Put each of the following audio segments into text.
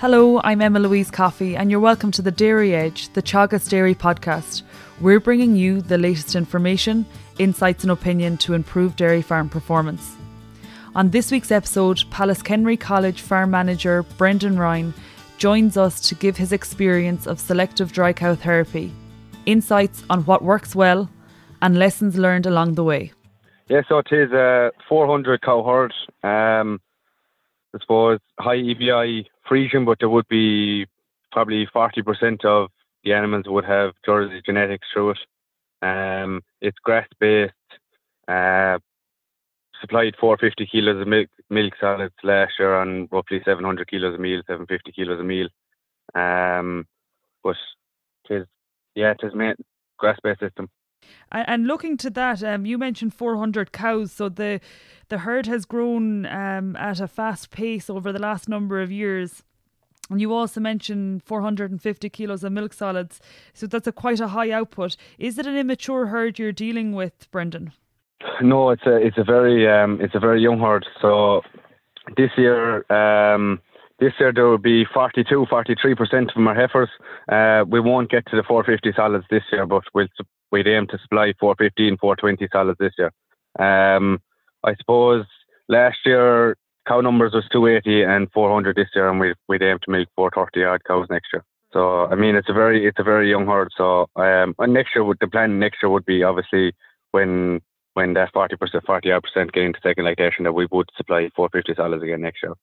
Hello, I'm Emma Louise Coffey, and you're welcome to the Dairy Edge, the Teagasc Dairy podcast. We're bringing you the latest information, insights, and opinion to improve dairy farm performance. On this week's episode, Pallaskenry College farm manager Brendan Ryan joins us to give his experience of selective dry cow therapy, insights on what works well, and lessons learned along the way. Yeah, so it is a 400 cow herd. Um, I suppose high EBI Friesian, but there would be probably 40% of the animals would have Jersey genetics through it. Um, it's grass based. Uh, supplied 450 kilos of milk, milk solids last year and roughly 700 kilos of meal, 750 kilos of meal. Um, but it is, yeah, it is made grass based system. And looking to that, um, you mentioned 400 cows, so the the herd has grown um, at a fast pace over the last number of years. And you also mentioned 450 kilos of milk solids, so that's a quite a high output. Is it an immature herd you're dealing with, Brendan? No, it's a it's a very um, it's a very young herd. So this year, um, this year there will be 42, 43 percent from our heifers. Uh, we won't get to the 450 solids this year, but we'll we'd aim to supply 450 and 420 solids this year. Um, I suppose last year cow numbers was 280 and 400 this year, and we we'd aim to milk 430 odd cows next year. So I mean, it's a very it's a very young herd. So um, next year would the plan next year would be obviously when when that 40%, 40 percent get into second lactation that we would supply 450 solids again next year.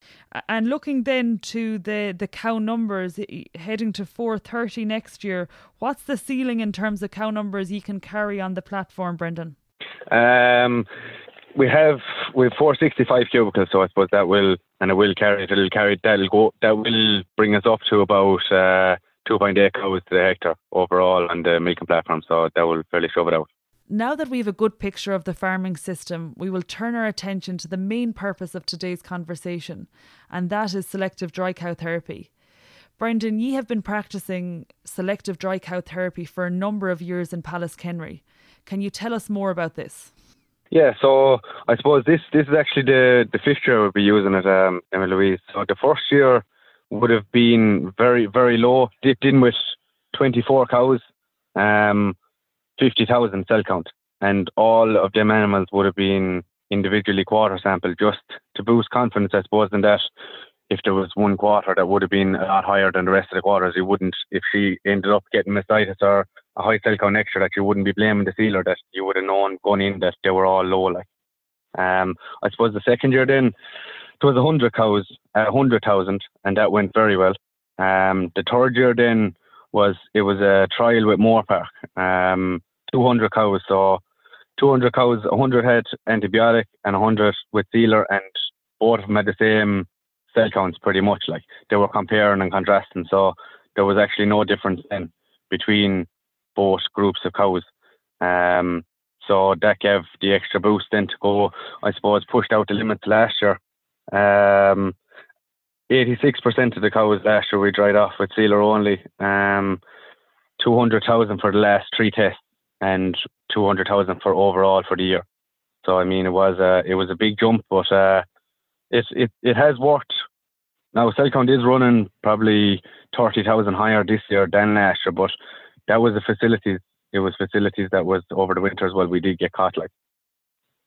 And looking then to the, the cow numbers heading to 430 next year, what's the ceiling in terms of cow numbers you can carry on the platform, Brendan? Um, we have we have 465 cubicles, so I suppose that will and it will carry it'll carry that'll go that will bring us up to about uh, 2.8 cows to the hectare overall on the milking platform. So that will fairly shove it out. Now that we have a good picture of the farming system, we will turn our attention to the main purpose of today's conversation, and that is selective dry cow therapy. Brendan, ye have been practicing selective dry cow therapy for a number of years in Pallaskenry. Can you tell us more about this? Yeah, so I suppose this this is actually the the fifth year we'll be using it, um, Emma Louise. So the first year would have been very very low, dipped in with 24 cows. Um, 50,000 cell count, and all of them animals would have been individually quarter sampled just to boost confidence, I suppose, in that if there was one quarter that would have been a lot higher than the rest of the quarters, you wouldn't, if she ended up getting mastitis or a high cell count extra, that you wouldn't be blaming the sealer, that you would have known going in that they were all low. Like, um, I suppose the second year then, it was 100 cows, uh, 100,000, and that went very well. Um, the third year then was, it was a trial with Moorepark. Um, 200 cows. So 200 cows, 100 had antibiotic and 100 with sealer, and both of them had the same cell counts pretty much. Like they were comparing and contrasting. So there was actually no difference then between both groups of cows. Um, so that gave the extra boost then to go, I suppose, pushed out the limits last year. Um, 86% of the cows last year we dried off with sealer only. Um, 200,000 for the last three tests and 200,000 for overall for the year. So I mean, it was a it was a big jump, but uh, it it it has worked. Now cell count is running probably 30,000 higher this year than last year, but that was the facilities. It was facilities that was over the winter as well. We did get caught like.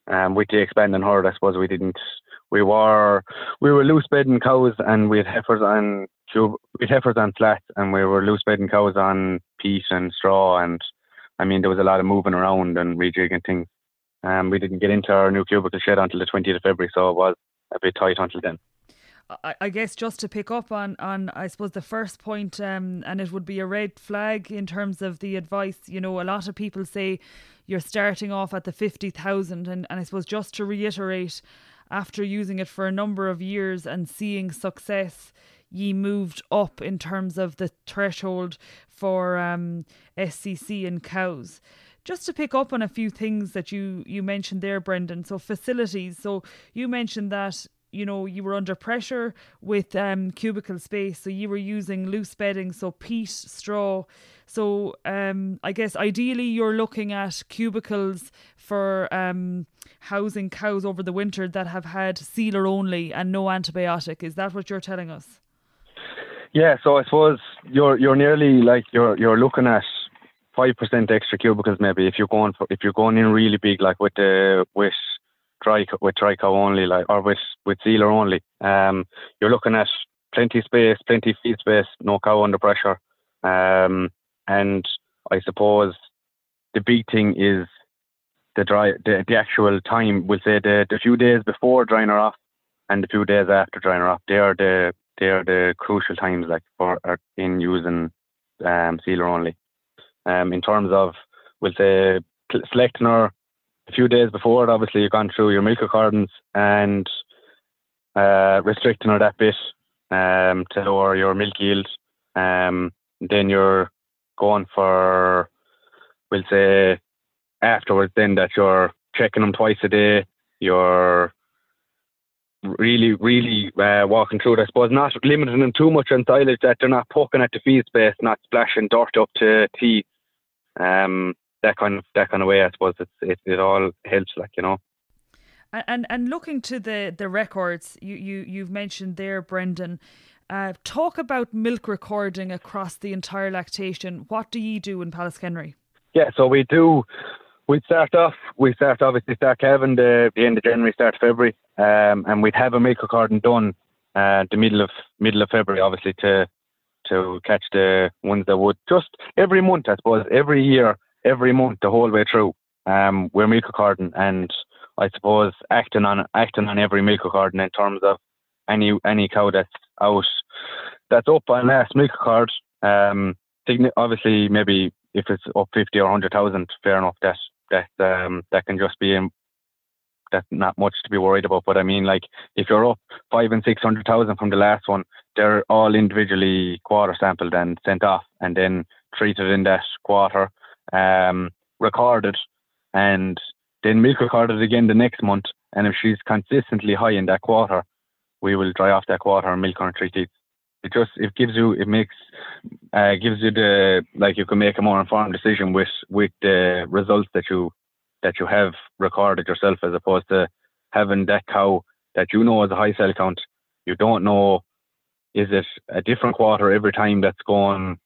Um, with the expanding herd, I suppose we didn't. We were we were loose bedding cows, and we had heifers on we had heifers on slats, and we were loose bedding cows on peat and straw, and I mean, there was a lot of moving around and rejigging things. Um, we didn't get into our new cubicle shed until the 20th of February, so it was a bit tight until then. I, guess just to pick up on, on I suppose the first point, um, and it would be a red flag in terms of the advice. You know, a lot of people say you're starting off at the fifty thousand, and, and I suppose just to reiterate, after using it for a number of years and seeing success, ye moved up in terms of the threshold for um, SCC in cows. Just to pick up on a few things that you you mentioned there, Brendan. So facilities. So you mentioned that you know you were under pressure with um, cubicle space, so you were using loose bedding, so peat, straw. So um, I guess ideally you're looking at cubicles for um, housing cows over the winter that have had sealer only and no antibiotic. Is that what you're telling us? Yeah, so I suppose you're you're nearly like you're you're looking at five percent extra cubicles maybe if you're going for if you're going in really big like with the with dry with dry cow only like or with with sealer only. Um, you're looking at plenty space, plenty feed space, no cow under pressure. Um, and I suppose the big thing is the dry the, the actual time. We'll say the the few days before drying her off and the few days after drying her off. They are the they are the crucial times like for uh, in using um, sealer only. Um, in terms of we'll say selecting her a few days before obviously you've gone through your milk recordings and uh, restricting her that bit um, to lower your milk yield. Um, then you're going for, we'll say, afterwards, then that you're checking them twice a day. You're really, really uh, walking through it. I suppose not limiting them too much on silage that they're not poking at the feed space, not splashing dirt up to teeth. Um, that kind of that kind of way. I suppose it's, it it all helps, like you know. And and looking to the the records, you you you've mentioned there, Brendan. Uh, talk about milk recording across the entire lactation. What do you do in Pallaskenry? Yeah, so we do. We start off. We start obviously start calving the, the end of January, start of February, um, and we'd have a milk recording done uh, the middle of middle of February, obviously to to catch the ones that would just every month, I suppose, every year, every month, the whole way through. Um, we're milk recording, and I suppose acting on acting on every milk recording in terms of any any cow that's out that's up on last milk card. Um, obviously, maybe if it's up fifty or hundred thousand, fair enough. That that um, that can just be in, that's not much to be worried about. But I mean, like if you're up five and six hundred thousand from the last one, they're all individually quarter sampled and sent off, and then treated in that quarter, um, recorded, and then milk recorded again the next month. And if she's consistently high in that quarter, we will dry off that quarter and milk her three teeth. It just it gives you it makes uh, gives you the like you can make a more informed decision with with the results that you that you have recorded yourself as opposed to having that cow that you know has a high cell count. You don't know is it a different quarter every time that's going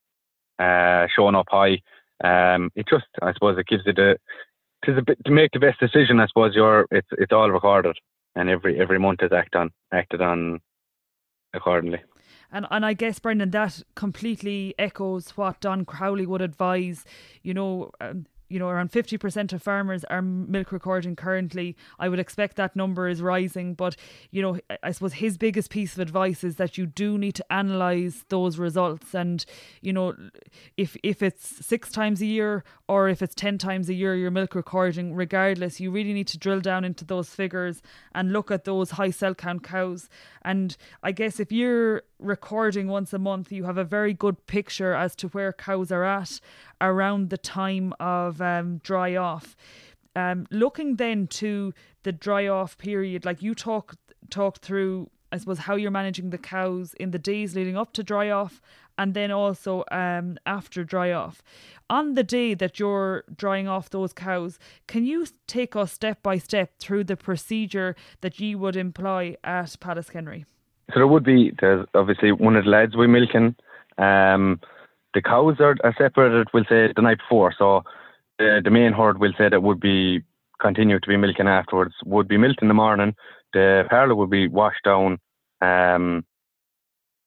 uh, showing up high. Um, it just I suppose it gives you the to, the, to make the best decision. I suppose you're it's it's all recorded and every every month is on acted on accordingly. And and I guess Brendan, that completely echoes what Don Crowley would advise. You know, um, you know, around 50% of farmers are milk recording currently. I would expect that number is rising, but you know, I suppose his biggest piece of advice is that you do need to analyze those results and you know, if if it's 6 times a year or if it's 10 times a year you're milk recording, regardless, you really need to drill down into those figures and look at those high cell count cows. And I guess if you're recording once a month, you have a very good picture as to where cows are at around the time of um, dry off. Um, looking then to the dry off period, like you talk talk through, I suppose how you're managing the cows in the days leading up to dry off, and then also um, after dry off. On the day that you're drying off those cows, can you take us step by step through the procedure that you would employ at Pallaskenry? So there would be there's obviously one of the lads we milking. Um, the cows are, are separated. We'll say the night before. So the the main herd will say that would be continue to be milking afterwards. Would be milked in the morning. The parlour would be washed down. Um,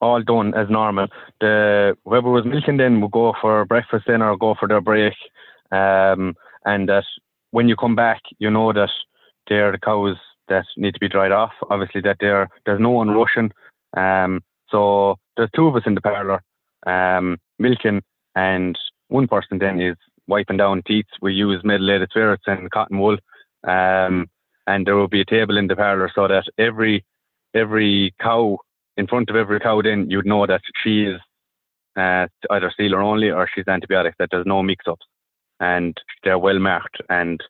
all done as normal. The whoever was milking then would go for breakfast then or go for their break. Um, and that when you come back, you know that they're the cows that need to be dried off. Obviously, that there there's no one rushing. Um, so there's two of us in the parlour, um, milking, and one person then is wiping down teeth. We use methylated spirits and cotton wool, um, and there will be a table in the parlour so that every every cow in front of every cow, then you'd know that she is uh, either sealer only or she's antibiotic. That there's no mix-ups, and they're well marked. And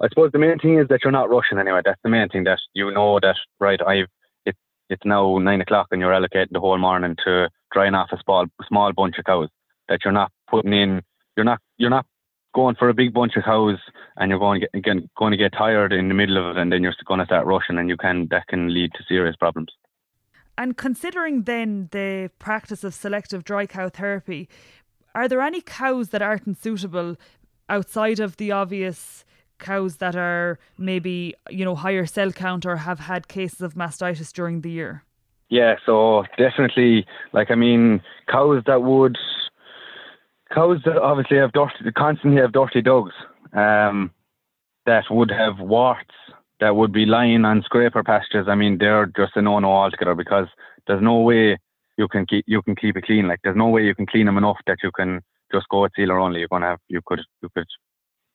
I suppose the main thing is that you're not rushing anyway. That's the main thing that you know that right. I've it's it's now nine o'clock and you're allocating the whole morning to drying off a small small bunch of cows. That you're not putting in. You're not you're not going for a big bunch of cows and you're going to get again, going to get tired in the middle of it and then you're going to start rushing and you can that can lead to serious problems. And considering then the practice of selective dry cow therapy, are there any cows that aren't suitable outside of the obvious cows that are maybe you know higher cell count or have had cases of mastitis during the year? Yeah, so definitely, like I mean, cows that would cows that obviously have dirty, constantly have dirty dogs, um, that would have warts, that would be lying on scraper pastures. I mean, they're just a no-no altogether because there's no way you can keep you can keep it clean. Like there's no way you can clean them enough that you can just go at sealer only. You're gonna have you could you could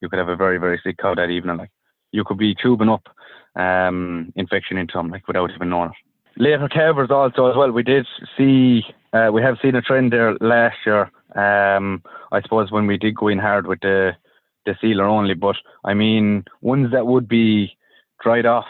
you could have a very very sick cow that evening. Like you could be tubing up um, infection into them like without even knowing it. Later calvers also as well. We did see uh, we have seen a trend there last year. Um, I suppose when we did go in hard with the the sealer only, but I mean ones that would be dried off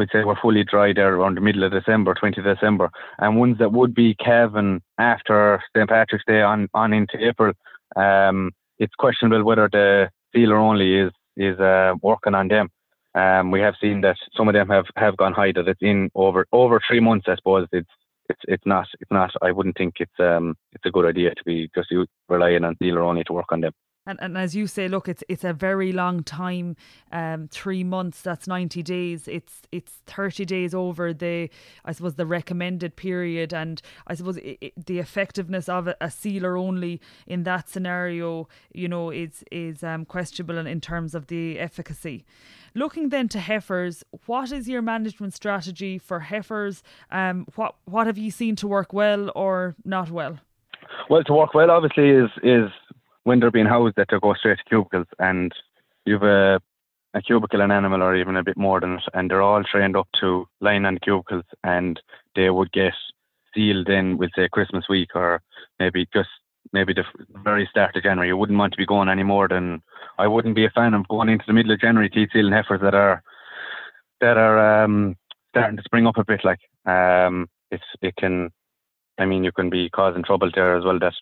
we'd say we're fully dry there around the middle of December, 20th December, and ones that would be calving after St Patrick's Day on, on into April. Um, it's questionable whether the sealer only is is uh, working on them. Um, we have seen that some of them have, have gone high. That it's in over over three months. I suppose it's it's it's not it's not. I wouldn't think it's um it's a good idea to be just relying on sealer only to work on them. And, and as you say, look, it's it's a very long time. Um, three months. That's ninety days. It's it's thirty days over the, I suppose, the recommended period. And I suppose it, it, the effectiveness of a, a, sealer only in that scenario, you know, is is um, questionable in, in terms of the efficacy. Looking then to heifers, what is your management strategy for heifers? Um, what what have you seen to work well or not well? Well, to work well, obviously, is is when they're being housed that they go straight to cubicles and you've a, a cubicle an animal or even a bit more than it and they're all trained up to line on the cubicles and they would get sealed in with say Christmas week or maybe just maybe the very start of January. You wouldn't want to be going any more than I wouldn't be a fan of going into the middle of January teat sealing heifers that are that are um, starting to spring up a bit like um it's it can I mean you can be causing trouble there as well that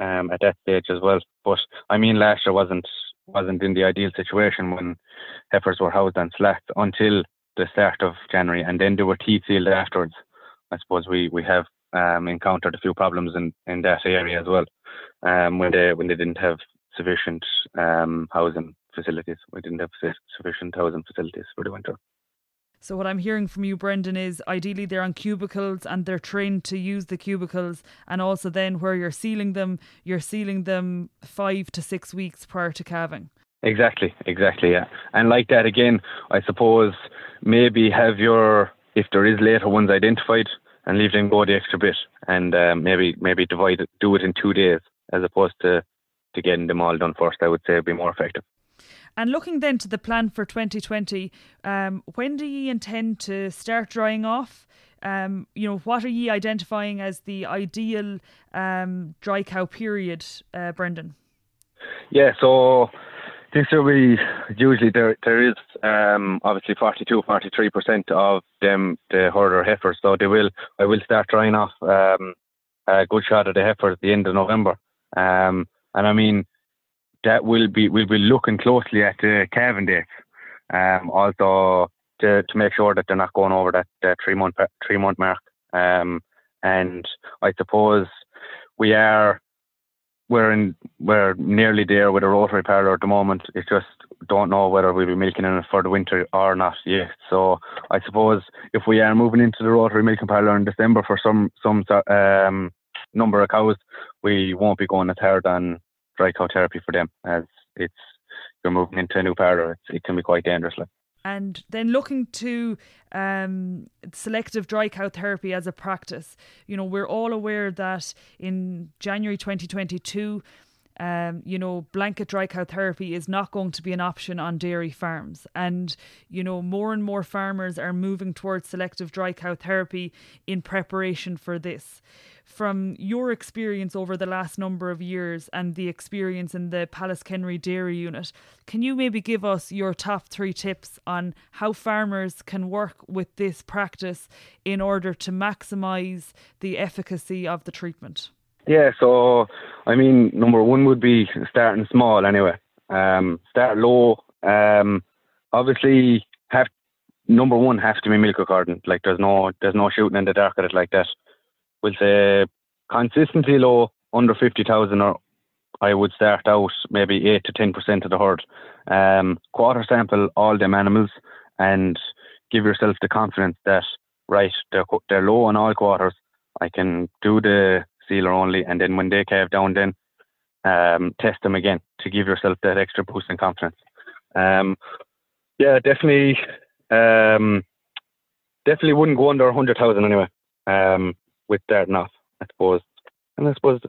um, at that stage as well. But I mean, last year wasn't wasn't in the ideal situation when heifers were housed on slats until the start of January, and then they were teat sealed afterwards. I suppose we we have um, encountered a few problems in, in that area as well um, when they when they didn't have sufficient um, housing facilities. We didn't have sufficient housing facilities for the winter. So what I'm hearing from you, Brendan, is ideally they're on cubicles and they're trained to use the cubicles, and also then where you're sealing them, you're sealing them five to six weeks prior to calving. Exactly, exactly, yeah. And like that again, I suppose maybe have your if there is later ones identified and leave them go the extra bit, and um, maybe maybe divide it, do it in two days as opposed to to getting them all done first. I would say would be more effective. And looking then to the plan for 2020, um, when do you intend to start drying off? Um, you know, what are you identifying as the ideal um, dry cow period, uh, Brendan? Yeah, so this will be usually there. There is um, obviously 42, 43 percent of them the herder heifers, so they will. I will start drying off um, a good shot of the heifers at the end of November. Um, and I mean, that will be we'll be looking closely at the calving dates. Um, also to to make sure that they're not going over that, three month three month mark. Um, and I suppose we are we're in we're nearly there with a rotary parlour at the moment. It's just don't know whether we'll be milking in it for the winter or not yet. So I suppose if we are moving into the rotary milking parlour in December for some some um, number of cows, we won't be going as hard on dry cow therapy for them as it's you're moving into a new parlour. it can be quite dangerous. Like. And then looking to um, selective dry cow therapy as a practice, you know, we're all aware that in January 2022, um, you know, blanket dry cow therapy is not going to be an option on dairy farms. And, you know, more and more farmers are moving towards selective dry cow therapy in preparation for this from your experience over the last number of years and the experience in the Palace Pallaskenry Dairy Unit, can you maybe give us your top three tips on how farmers can work with this practice in order to maximise the efficacy of the treatment? Yeah, so I mean, number one would be starting small anyway. Um, start low. Um, obviously, have number one has to be milk recording. Like there's no there's no shooting in the dark at it like that. We'll say consistently low under fifty thousand or I would start out maybe eight to ten percent of the herd. Um, quarter sample all them animals and give yourself the confidence that right they're they're low on all quarters. I can do the sealer only, and then when they calve down, then um, test them again to give yourself that extra boost in confidence. Um, yeah, definitely, um, definitely wouldn't go under hundred thousand anyway. With off, I suppose, and I suppose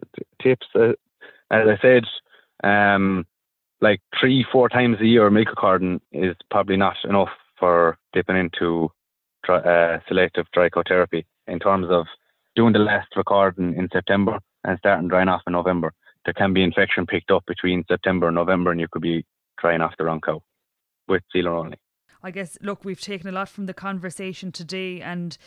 tips, uh, as I said, um, like three, four times a year, milk recording is probably not enough for dipping into uh, selective dry cow therapy in terms of doing the last recording in September and starting drying off in November. There can be infection picked up between September and November, and you could be drying off the wrong cow with sealer only. I guess, look, we've taken a lot from the conversation today, and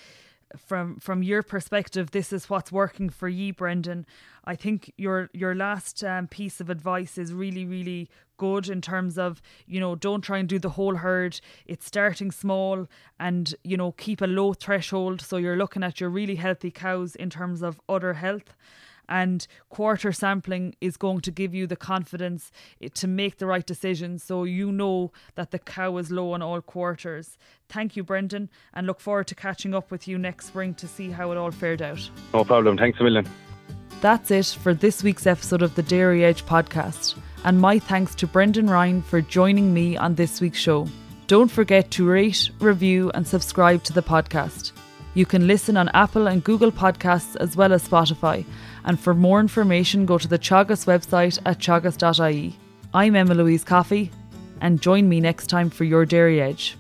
from from your perspective, this is what's working for you, Brendan. I think your your last um, piece of advice is really really good in terms of you know don't try and do the whole herd. It's starting small and you know keep a low threshold so you're looking at your really healthy cows in terms of udder health and quarter sampling is going to give you the confidence to make the right decision so you know that the cow is low on all quarters. Thank you, Brendan, and look forward to catching up with you next spring to see how it all fared out. No problem. Thanks a million. That's it for this week's episode of the Dairy Edge podcast, and my thanks to Brendan Ryan for joining me on this week's show. Don't forget to rate, review, and subscribe to the podcast. You can listen on Apple and Google Podcasts as well as Spotify. And for more information, go to the Teagasc website at teagasc.ie. I'm Emma Louise Coffey, and join me next time for your Dairy Edge.